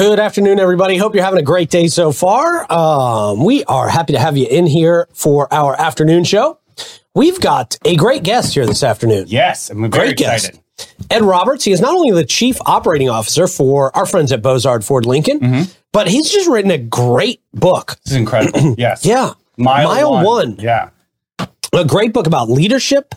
Good afternoon, everybody. Hope you're having a great day so far. Um, we are happy to have you in here for our afternoon show. We've got a great guest here this afternoon. Yes, I'm very Great excited. guest. Ed Roberts. He is not only the chief operating officer for our friends at Bozard Ford Lincoln, Mm-hmm. but he's just written a great book. This is incredible. Yes. Yeah. Mile, One. Yeah. A great book about leadership.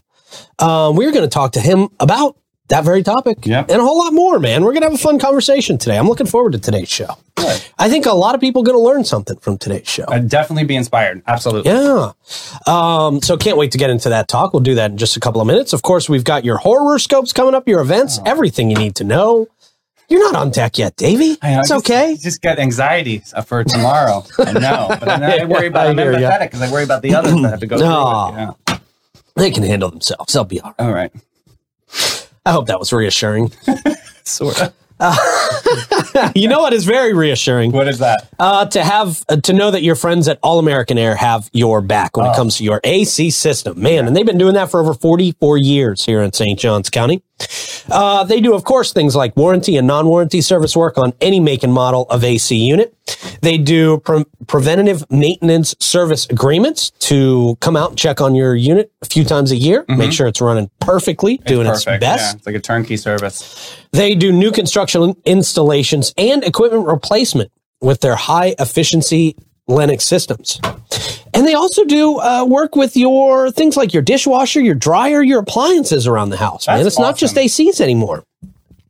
Um, we're going to talk to him about that very topic Yep. and a whole lot more, man. We're going to have a fun conversation today. I'm looking forward to today's show. Good. I think a lot of people are going to learn something from today's show. I'd definitely be inspired. Absolutely. Yeah. Um, so can't wait to get into that talk. We'll do that in just a couple of minutes. Of course, we've got your horror scopes coming up, your events, Oh. everything you need to know. You're not on deck yet, Davey. I know, It's I just- okay. Just got anxiety for tomorrow. I know. But then I worry about, I I'm empathetic because I worry about the others that have to go through No. Yeah. They can handle themselves. They'll be all right. All right. I hope that was reassuring. Sort of. you know what is very reassuring? What is that? Uh, to have uh, to know that your friends at All American Air have your back when it Oh. comes to your AC system, man, and they've been doing that for over 44 years here in St. Johns County. Uh, they do, of course, things like warranty and non-warranty service work on any make and model of AC unit. They do pre- preventative maintenance service agreements to come out and check on your unit a few times a year, make sure it's running perfectly, doing its, best. Yeah. It's like a turnkey service. They do new construction installations and equipment replacement with their high efficiency Lennox systems. And they also do uh, work with your things like your dishwasher, your dryer, your appliances around the house. man, That's it's not just. ACs anymore.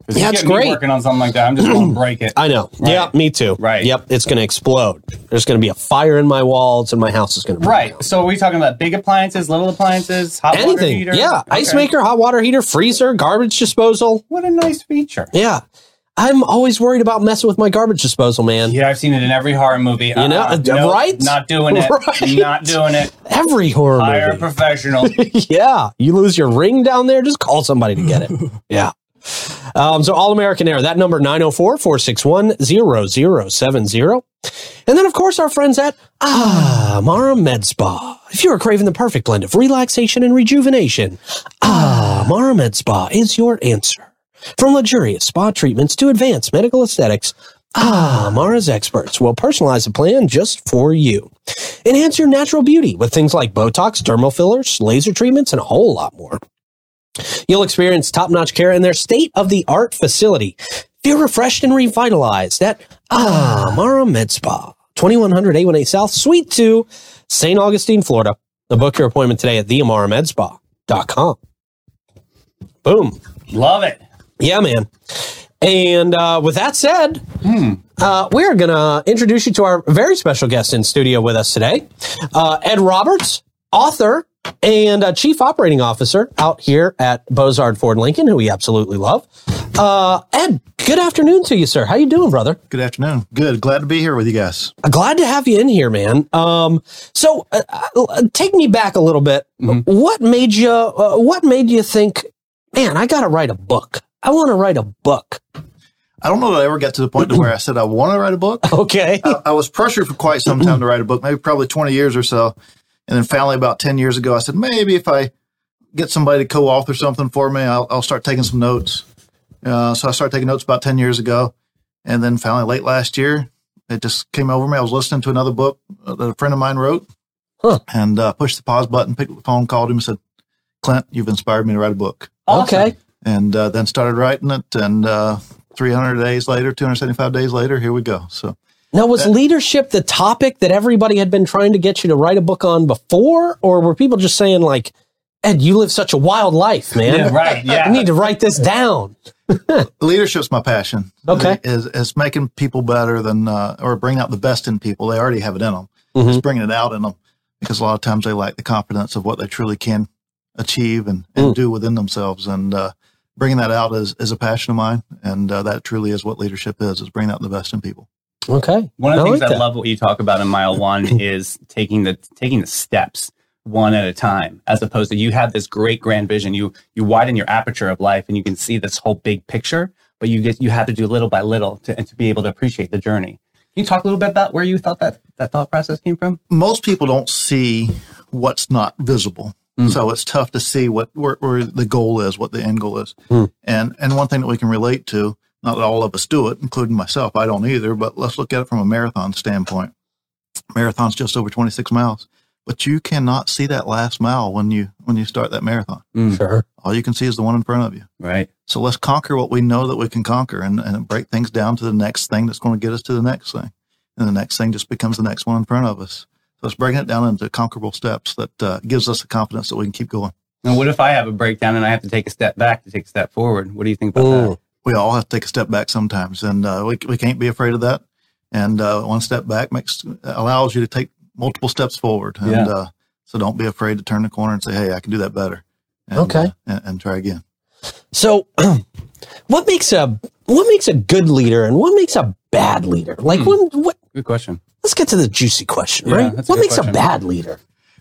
Yeah, it's great. working on something like that. I'm just going to break it. I know. Right. Yeah, me too. Right. Yep, it's going to explode. There's going to be a fire in my walls, and my house is going to Right. So are we talking about big appliances, little appliances, hot water Anything. heater? Yeah, ice maker, hot water heater, freezer, garbage disposal. What a nice feature. Yeah, I'm always worried about messing with my garbage disposal, man. Yeah, I've seen it in every horror movie. You know, uh, right? Not doing it. Right. Not doing it. Every horror movie. Hire a professional. yeah. You lose your ring down there, just call somebody to get it. yeah. Um, so All American Air, that number 904 461 0070. And then, of course, our friends at Amara Med Spa. If you are craving the perfect blend of relaxation and rejuvenation, Amara Med Spa is your answer. From luxurious spa treatments to advanced medical aesthetics, ah, Amara's experts will personalize a plan just for you. Enhance your natural beauty with things like Botox, dermal fillers, laser treatments, and a whole lot more. You'll experience top-notch care in their state-of-the-art facility. Feel refreshed and revitalized at ah, Amara Med Spa, 2100 A1A South, Suite 2, St. Augustine, Florida. The book your appointment today at theamaramedspa.com. Boom. Love it. Yeah, man. And uh, with that said, uh, we're going to introduce you to our very special guest in studio with us today, uh, Ed Roberts, author and uh, chief operating officer out here at Bozard Ford Lincoln, who we absolutely love. Uh, Ed, good afternoon to you, sir. How you doing, brother? Good afternoon. Good. Glad to be here with you guys. Glad to have you in here, man. Um, so uh, uh, take me back a little bit. What made you? Uh, what made you think, man, I got to write a book. I want to write a book. I don't know that I ever got to the point to where I said I want to write a book. Okay. I, I was pressured for quite some time to write a book, maybe probably 20 years or so. And then finally, about 10 years ago, I said, maybe if I get somebody to co author something for me, I'll, I'll start taking some notes. Uh, so I started taking notes about 10 years ago. And then finally, late last year, it just came over me. I was listening to another book that a friend of mine wrote Huh. and uh, pushed the pause button, picked up the phone, called him, and said, Clint, you've inspired me to write a book. Okay. And uh, then started writing it. And uh, 300 days later, 275 days later, here we go. So Now, was leadership the topic that everybody had been trying to get you to write a book on before, or were people just saying like, "Ed, you live such a wild life, man. Yeah, right. Yeah. You need to write this down." leadership's my passion. Okay. is is making people better than uh, or bringing out the best in people. They already have it in them. Mhm. It's bringing it out in them because a lot of times they lack the confidence of what they truly can achieve and, and Mm. do within themselves. And uh, bringing that out is, is a passion of mine. And uh, that truly is what leadership is: is bringing out the best in people. Okay. One of the I things like I that. love what you talk about in mile one is taking the taking the steps one at a time, as opposed to you have this great grand vision. You you widen your aperture of life and you can see this whole big picture, but you get you have to do little by little to and to be able to appreciate the journey. Can you talk a little bit about where you thought that that thought process came from? most people don't see what's not visible. So it's tough to see what where, where the goal is, what the end goal is. Mm. And and one thing that we can relate to Not that all of us do it, including myself. I don't either, but let's look at it from a marathon standpoint. Marathon's just over 26 miles, but you cannot see that last mile when you when you start that marathon. Mm, Sure. All you can see is the one in front of you. right. So let's conquer what we know that we can conquer and, and break things down to the next thing that's going to get us to the next thing. And the next thing just becomes the next one in front of us. So let's breaking it down into conquerable steps that uh, gives us the confidence that we can keep going. Now, what if I have a breakdown and I have to take a step back to take a step forward? What do you think about Mm. that? We all have to take a step back sometimes, and uh, we, we can't be afraid of that. And uh, one step back makes allows you to take multiple steps forward. And Yeah. uh, so don't be afraid to turn the corner and say, "Hey, I can do that better." And, Okay. uh, and, and try again. So, what makes a what makes a good leader and what makes a bad leader? Like, Hmm. what, what? Good question. Let's get to the juicy question, Yeah, right? that's a What makes question. a bad leader?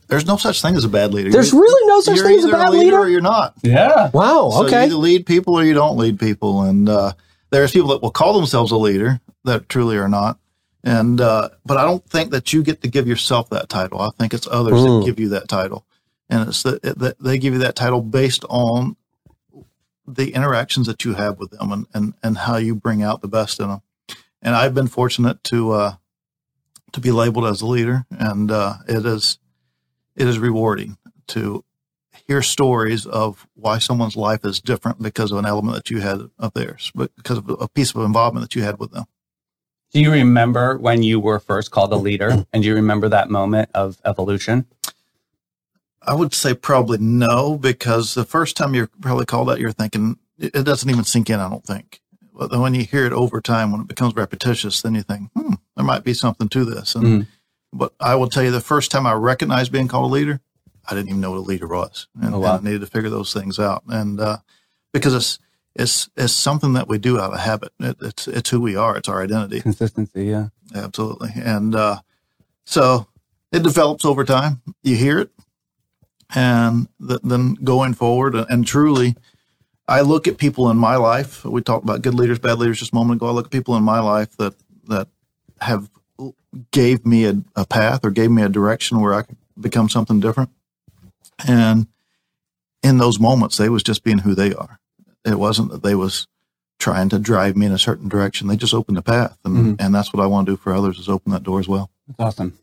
There's no such thing as a bad leader. There's You're- really no such thing as a either bad leader leader. or you're not. Yeah. Wow. So you okay. either lead people or you don't lead people. And uh, there's people that will call themselves a leader that truly are not. And uh, but I don't think that you get to give yourself that title. I think it's others Mm. that give you that title, and it's that that they give you that title based on the interactions that you have with them and, and, and how you bring out the best in them. And I've been fortunate to uh, to be labeled as a leader, and uh, it is it is rewarding to hear stories of why someone's life is different because of an element that you had of theirs, but because of a piece of involvement that you had with them. Do you remember when you were first called a leader? And do you remember that moment of evolution? I would say probably no, because the first time you're probably called that, you're thinking it it doesn't even sink in. I don't think. But then when you hear it over time, when it becomes repetitious, then you think, hmm, there might be something to this. And Mhm. but I will tell you, the first time I recognized being called a leader, I didn't even know what a leader was, and, Oh, wow. and I needed to figure those things out. And uh, because it's it's it's something that we do out of habit. It, it's it's who we are. It's our identity. Consistency, yeah. Absolutely. And uh, so it develops over time. You hear it. And th- then going forward, and, and truly, I look at people in my life. We talked about good leaders, bad leaders just a moment ago. I look at people in my life that that have gave me a, a path or gave me a direction where I could become something different. And in those moments, they was just being who they are. It wasn't that they was trying to drive me in a certain direction. They just opened the path, and mm-hmm. and that's what I want to do for others is open that door as well. That's awesome.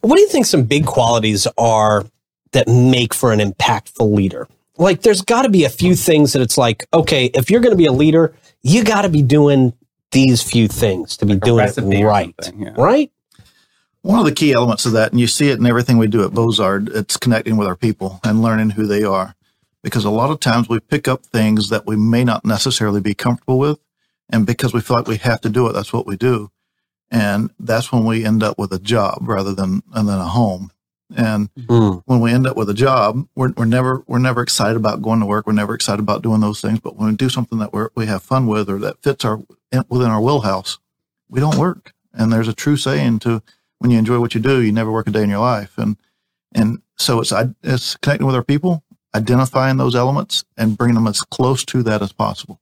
What do you think some big qualities are that make for an impactful leader? Like, there's got to be a few things that it's like, okay, if you're going to be a leader, you got to be doing these few things to be Like doing it right. yeah. Right? One of the key elements of that, and you see it in everything we do at Bozard, it's connecting with our people and learning who they are. Because a lot of times we pick up things that we may not necessarily be comfortable with. And because we feel like we have to do it, that's what we do. And that's when we end up with a job rather than, and then a home. And Mm. when we end up with a job, we're, we're never we're never excited about going to work. We're never excited about doing those things. But when we do something that we we have fun with or that fits our within our wheelhouse, we don't work. And there's a true saying to when you enjoy what you do, you never work a day in your life. And and so it's it's connecting with our people, identifying those elements, and bringing them as close to that as possible.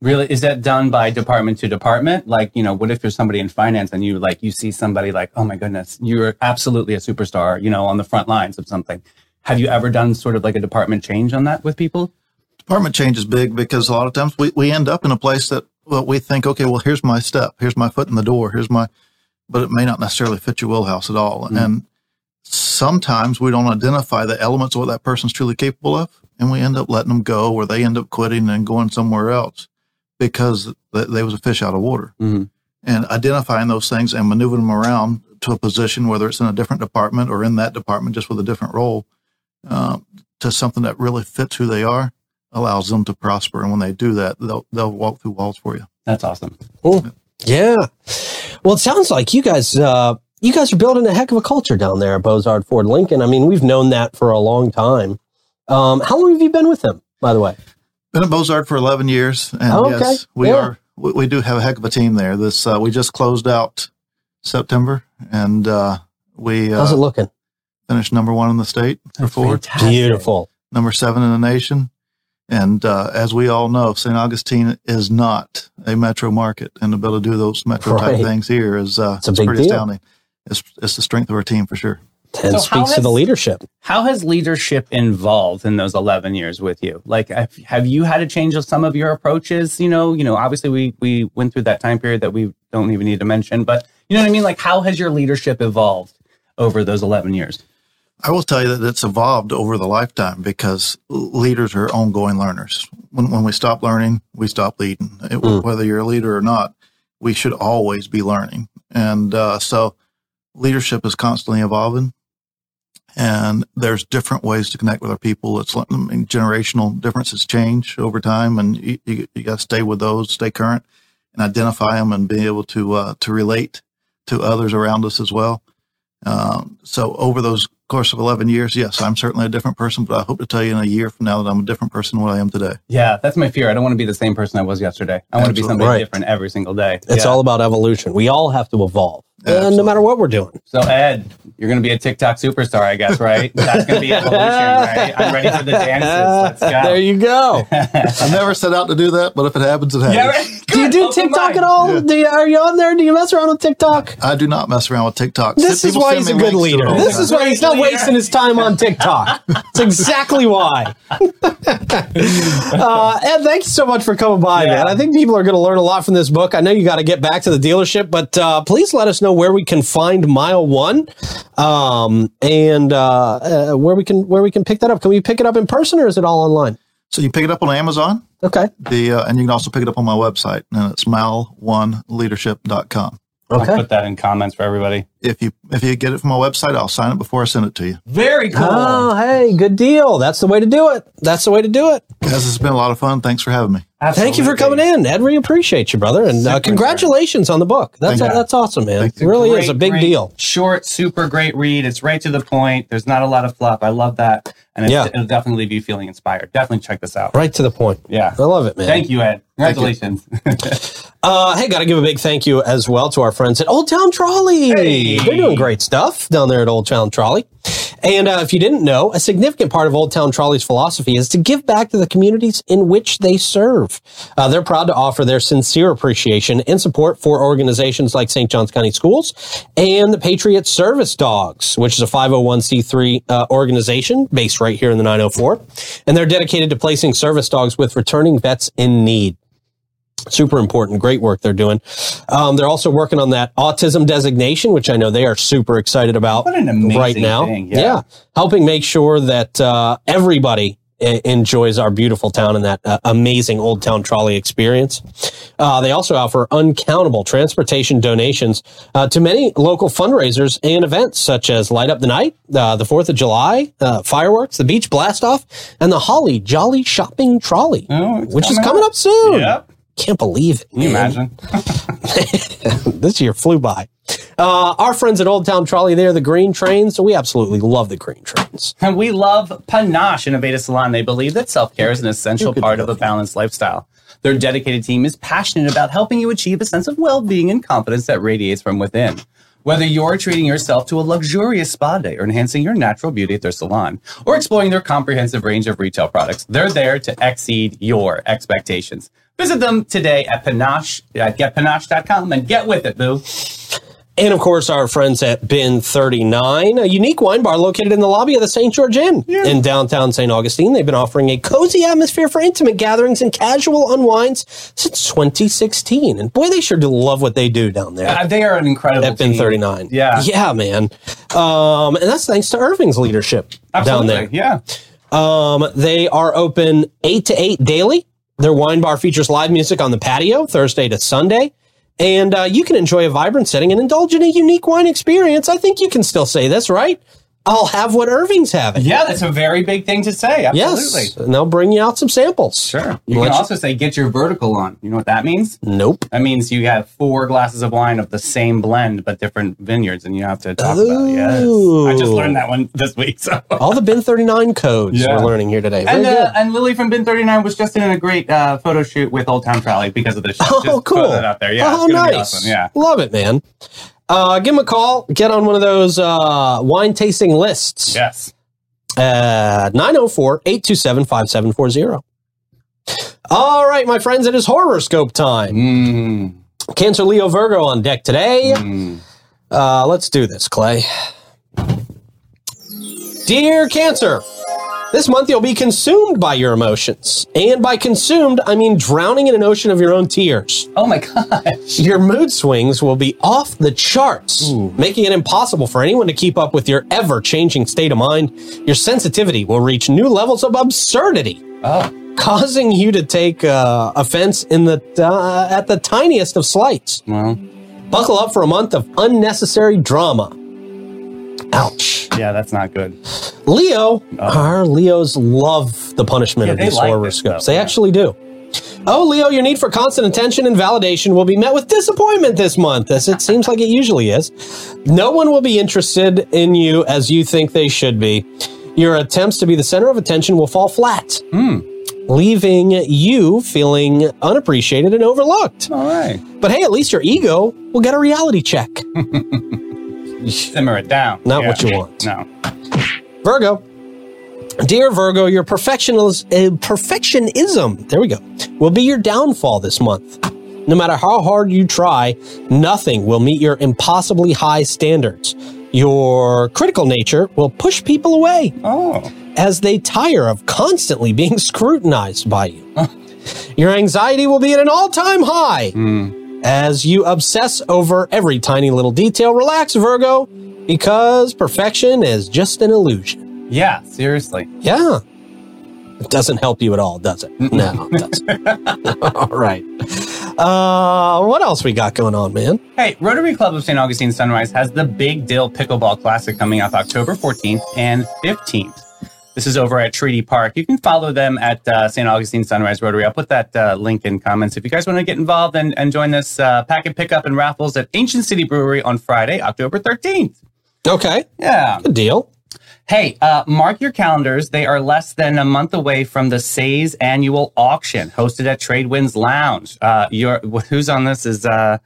Really, is that done by department to department? Like, you know, what if you're somebody in finance and you like you see somebody like, oh my goodness, you're absolutely a superstar, you know, on the front lines of something. Have you ever done sort of like a department change on that with people? department change is big because a lot of times we, we end up in a place that well we think okay well here's my step here's my foot in the door here's my but it may not necessarily fit your wheelhouse at all Mm. and sometimes we don't identify the elements of what that person's truly capable of and we end up letting them go or they end up quitting and going somewhere else because th- they was a fish out of water Mm-hmm. and identifying those things and maneuvering them around to a position, whether it's in a different department or in that department, just with a different role, uh, to something that really fits who they are, allows them to prosper. And when they do that, they'll they'll walk through walls for you. That's awesome. Yeah. Well, it sounds like you guys, uh, you guys are building a heck of a culture down there at Bozard Ford Lincoln. I mean, we've known that for a long time. Um, how long have you been with them, by the way? Been at Bozard for eleven years, and Oh, okay. yes, we Yeah. are. We, we do have a heck of a team there. This uh, we just closed out September, and uh, we How's it uh, looking? finished number one in the state for That's fantastic. Beautiful. number seven in the nation. And uh, as we all know, St. Augustine is not a metro market, and to be able to do those metro Right. type things here is uh, It's it's pretty deal. astounding. It's, it's the strength of our team for sure. And So how speaks to has- the leadership. How has leadership involved in those 11 years with you? Like, have, have you had to change some of your approaches? You know, you know, obviously we, we went through that time period that we don't even need to mention, but you know what I mean? Like, how has your leadership evolved over those 11 years? I will tell you that it's evolved over the lifetime because leaders are ongoing learners. When, when we stop learning, we stop leading. It- Whether you're a leader or not, we should always be learning. And uh, so leadership is constantly evolving. And there's different ways to connect with our people. It's I mean, generational differences change over time, and you, you, you got to stay with those, stay current, and identify them, and be able to uh, to relate to others around us as well. Um, so over those course of 11 years, yes, I'm certainly a different person, but I hope to tell you in a year from now that I'm a different person than what I am today. Yeah, that's my fear. I don't want to be the same person I was yesterday. I want to be something Right. different every single day. It's Yeah. all about evolution. We all have to evolve, and no matter what we're doing. So Ed, you're going to be a TikTok superstar, I guess, right? That's going to be evolution, right? I'm ready for the dances. Let's go. There you go. I never set out to do that, but if it happens, it happens. Yeah, right? do you do Open TikTok mind. at all? Do you, are you on there? Do you mess around with TikTok? I do not mess around with TikTok. This is why he's a good links to it leader. This time. is why he's not wasting his time on TikTok. It's exactly why. uh, Ed, thank you so much for coming by, Yeah. man. I think people are going to learn a lot from this book. I know you got to get back to the dealership, but uh, please let us know where we can find Mile One, um, and uh, uh, where we can where we can pick that up. Can we pick it up in person, or is it all online? So you pick it up on Amazon, Okay. the uh, and you can also pick it up on my website, and it's mile1leadership.com. I'll Okay. put that in comments for everybody. If you if you get it from my website, I'll sign it before I send it to you. Very cool. Oh, hey, good deal. That's the way to do it. That's the way to do it. Guys, this has been a lot of fun. Thanks for having me. Thank you for coming in, Ed. We appreciate you, brother, and uh, Super, congratulations on the book. That's Thank you. that's awesome, man. Thank It you. really is a big great, deal. Short, super great read. It's right to the point. There's not a lot of fluff. I love that. And it's, Yeah. it'll definitely leave you feeling inspired. Definitely check this out. Right to the point. Yeah. I love it, man. Thank you, Ed. Thank you. Congratulations. Uh, hey, got to give a big thank you as well to our friends at Old Town Trolley. Hey. They're doing great stuff down there at Old Town Trolley. And uh, if you didn't know, a significant part of Old Town Trolley's philosophy is to give back to the communities in which they serve. Uh, they're proud to offer their sincere appreciation and support for organizations like St. Johns County Schools and the Patriot Service Dogs, which is a 501c3 uh, organization based right here in the 904. And they're dedicated to placing service dogs with returning vets in need super important. Great work they're doing. Um, they're also working on that autism designation which i know they are super excited about What an amazing right now. thing, yeah. helping make sure that uh, everybody e- enjoys our beautiful town and that uh, amazing old town trolley experience. Uh, they also offer uncountable transportation donations uh, to many local fundraisers and events such as light up the night uh, the 4th of july uh, fireworks the beach blast off and the holly jolly shopping trolley Oh, which is coming coming up soon. Yep. Can't believe it. Can you imagine? this year flew by. Uh, our friends at Old Town Trolley, they're the green trains, so we absolutely love the green trains. And we love Panache in a Innovative Salon. They believe that self care is an essential part of a balanced lifestyle. Their dedicated team is passionate about helping you achieve a sense of well being and confidence that radiates from within. Whether you're treating yourself to a luxurious spa day or enhancing your natural beauty at their salon or exploring their comprehensive range of retail products, they're there to exceed your expectations. Visit them today at Panache at getpanache.com and get with it, boo. And of course, our friends at Bin 39, a unique wine bar located in the lobby of the St. George Inn in downtown St. Augustine. They've been offering a cozy atmosphere for intimate gatherings and casual unwinds since 2016. And boy, they sure do love what they do down there. Uh, they are an incredible at Bin 39. Yeah. Yeah, man. Um, and that's thanks to Irving's leadership down there. Yeah. Um, they are open 8 to 8 daily. Their wine bar features live music on the patio Thursday to Sunday. And uh, you can enjoy a vibrant setting and indulge in a unique wine experience. I think you can still say this, right? I'll have what Irving's having. Yeah, that's a very big thing to say. Absolutely. Yes. And they'll bring you out some samples. Sure. You Let can you- also say get your vertical on. You know what that means? Nope. That means you have four glasses of wine of the same blend but different vineyards, and you have to talk about it. Yes. I just learned that one this week. So. All the Bin 39 codes Yeah. we're learning here today. Very And, good. uh, and Lily from Bin 39 was just in a great uh, photo shoot with Old Town Trolley because of the show. Oh, just cool. Put that out there. Yeah, oh, it's gonna nice. be awesome. Yeah. Love it, man. Uh, give them a call. Get on one of those uh, wine tasting lists. Yes. Uh, 904 827 5740. All right, my friends, it is horoscope time. Mm, Cancer, Leo, Virgo on deck today. mm. Uh, let's do this, Clay. Dear Cancer, this month you'll be consumed by your emotions. And by consumed, I mean drowning in an ocean of your own tears. Oh my gosh. Your mood swings will be off the charts, making it impossible for anyone to keep up with your ever changing state of mind. Your sensitivity will reach new levels of absurdity, Oh, causing you to take uh, offense in the uh, at the tiniest of slights. well, Buckle up for a month of unnecessary drama. Ouch. yeah, that's not good. Leo, our Leos love the punishment Yeah, of these like horoscopes. they yeah. actually do. Oh, Leo, your need for constant attention and validation will be met with disappointment this month, as it seems like it usually is. No one will be interested in you as you think they should be. Your attempts to be the center of attention will fall flat, Hmm. leaving you feeling unappreciated and overlooked. All right. But hey, at least your ego will get a reality check. Simmer it down. Not what you want. No. Virgo. Dear Virgo, your perfectionis- uh, perfectionism, there we go, will be your downfall this month. No matter how hard you try, nothing will meet your impossibly high standards. Your critical nature will push people away Oh. as they tire of constantly being scrutinized by you. Your anxiety will be at an all time high as you obsess over every tiny little detail. Relax, Virgo, because perfection is just an illusion. Yeah, seriously. Yeah. It doesn't help you at all, does it? No, it doesn't. all right. Uh, what else we got going on, man? Hey, Rotary Club of St. Augustine Sunrise has the Big Dill Pickleball Classic coming up October 14th and 15th. This is over at Treaty Park. You can follow them at uh, St. Augustine Sunrise Rotary. I'll put that uh, link in comments if you guys want to get involved and, and join this uh, packet pickup and raffles at Ancient City Brewery on Friday, October 13th. Okay. Yeah. Good deal. Hey, uh, mark your calendars. They are less than a month away from the Say's annual auction hosted at Tradewinds Lounge. Uh, your, who's on this is uh,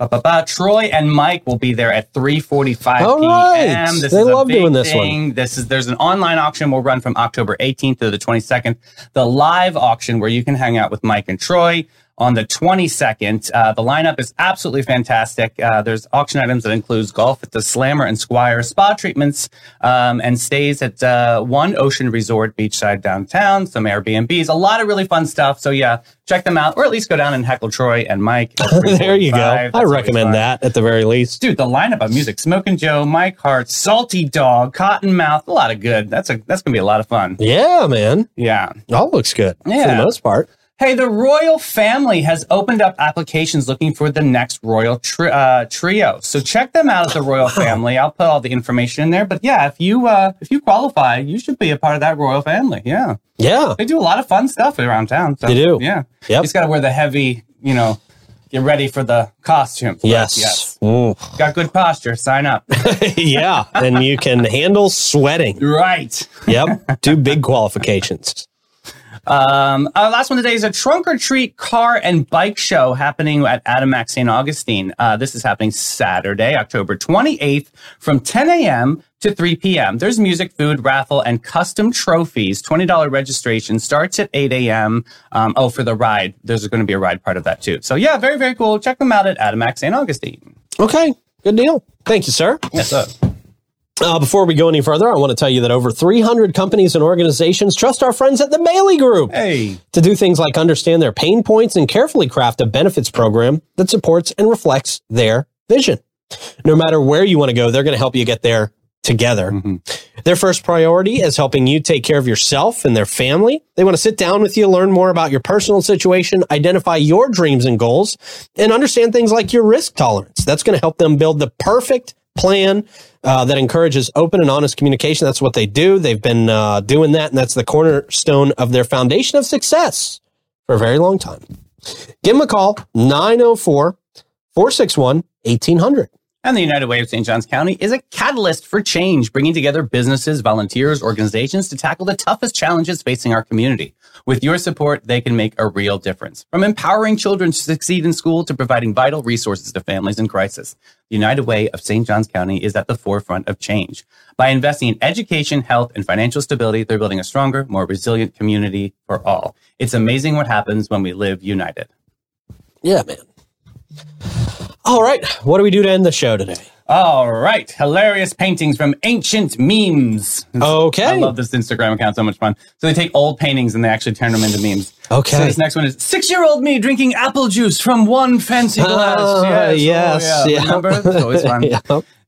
ba, ba, ba, Troy and Mike will be there at 3:45 All p.m. right. This They is a love doing this one. This is there's an online auction will run from October 18th to the 22nd. The live auction where you can hang out with Mike and Troy on the 22nd. Uh, the lineup is absolutely fantastic. Uh, there's auction items that includes golf at the Slammer and Squire, spa treatments, um, and stays at uh, one ocean resort beachside downtown, some Airbnbs, a lot of really fun stuff. So yeah, check them out, or at least go down and heckle Troy and Mike. there you go. 345. I recommend that at the very least. Dude, the lineup of music: Smoking Joe, Mike Hart, Salty Dog, Cottonmouth, a lot of good. That's a that's gonna be a lot of fun. Yeah, man. Yeah. All looks good for the most part. Hey, the royal family has opened up applications looking for the next royal tri- uh, trio. So check them out at the royal family. I'll put all the information in there. But yeah, if you uh, if you qualify, you should be a part of that royal family. Yeah, Yeah. they do a lot of fun stuff around town. So, They do. Yeah. Yep. You just got to wear the heavy, you know, get ready for the costume. But Yes. Yes. Mm. Got good posture. Sign up. yeah. And you can handle sweating. right. Yep. Two big qualifications. Um, our last one today is a trunk or treat car and bike show happening at Adamec St. Augustine. Uh, this is happening Saturday, October 28th from 10 a.m. to 3 p.m. There's music, food, raffle, and custom trophies. $20 registration starts at 8 a.m. Um, oh, for the ride. There's going to be a ride part of that too. So yeah, very, very cool. Check them out at Adamec St. Augustine. Okay. Good deal. Thank you, sir. Yes, sir. Uh, before we go any further, I want to tell you that over 300 companies and organizations trust our friends at the Bailey Group Hey. to do things like understand their pain points and carefully craft a benefits program that supports and reflects their vision. No matter where you want to go, they're going to help you get there together. Their first priority is helping you take care of yourself and their family. They want to sit down with you, learn more about your personal situation, identify your dreams and goals, and understand things like your risk tolerance. That's going to help them build the perfect plan uh, that encourages open and honest communication. That's what they do. They've been uh, doing that, and that's the cornerstone of their foundation of success for a very long time. Give them a call, 904 461 1800. And the United Way of St. Johns County is a catalyst for change, bringing together businesses, volunteers, organizations to tackle the toughest challenges facing our community. With your support, they can make a real difference. From empowering children to succeed in school to providing vital resources to families in crisis, the United Way of St. Johns County is at the forefront of change. By investing in education, health, and financial stability, they're building a stronger, more resilient community for all. It's amazing what happens when we live united. Yeah, man. All right. What do we do to end the show today? All right. Hilarious paintings from ancient memes. Okay. I love this Instagram account. So much fun. So they take old paintings and they actually turn them into memes. Okay. So this next one is six-year-old me drinking apple juice from one fancy glass. Ah, yes. yes, Oh, yeah. Remember? It's always fun.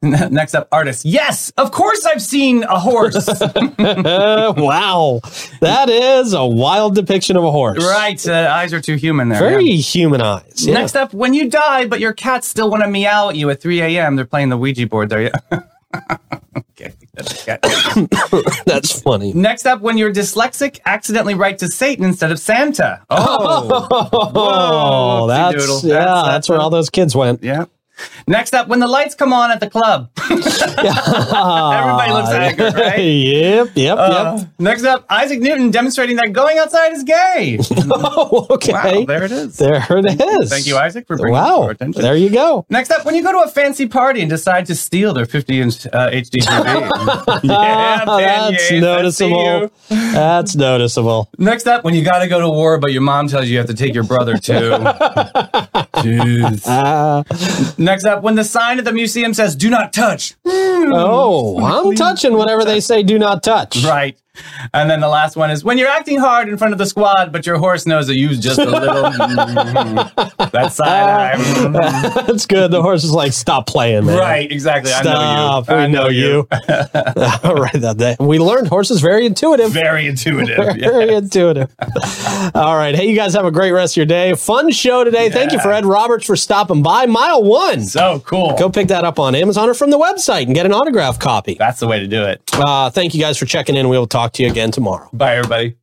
Yeah. Next up, artist. Yes, of course I've seen a horse. Wow. That is a wild depiction of a horse. right. Uh, eyes are too human there. Very yeah. eyes. Yeah. Next up, when you die, but your cats still want to meow at you at 3 a.m., they're playing the Ouija board there. Okay. That's a cat. That's funny. Next up, when you're dyslexic, accidentally write to Satan instead of Santa. Oh, Oh, that's yeah, That's- that's, where all those kids went. yeah. Next up, when the lights come on at the club. Everybody looks angry, right? yep, yep, Uh, yep. next up, Isaac Newton demonstrating that going outside is gay. Oh, okay. Wow, there it is. There it is. Thank you, Isaac, for bringing Wow. attention. There you go. Next up, when you go to a fancy party and decide to steal their 50 inch uh, HD TV. yeah, That's noticeable. That's noticeable. Next up, when you got to go to war, but your mom tells you you have to take your brother too. Jeez. Uh, Next up, when the sign at the museum says "Do not touch," oh, I'm touching whatever they say do not touch. right? And then the last one is when you're acting hard in front of the squad, but your horse knows that you just a little. that side eye. That's good. The horse is like, stop playing, man. right? Exactly. Stop. I know you. I we know you. All right. That, that- we learned horses very intuitive. Very intuitive. Very Yeah. intuitive. All right. Hey, you guys have a great rest of your day. Fun show today. Thank you for Ed Roberts for stopping by. Mile one. So cool. Go pick that up on Amazon or from the website and get an autograph copy. That's the way to do it. Uh, thank you guys for checking in. We will talk to you again tomorrow. Bye, everybody.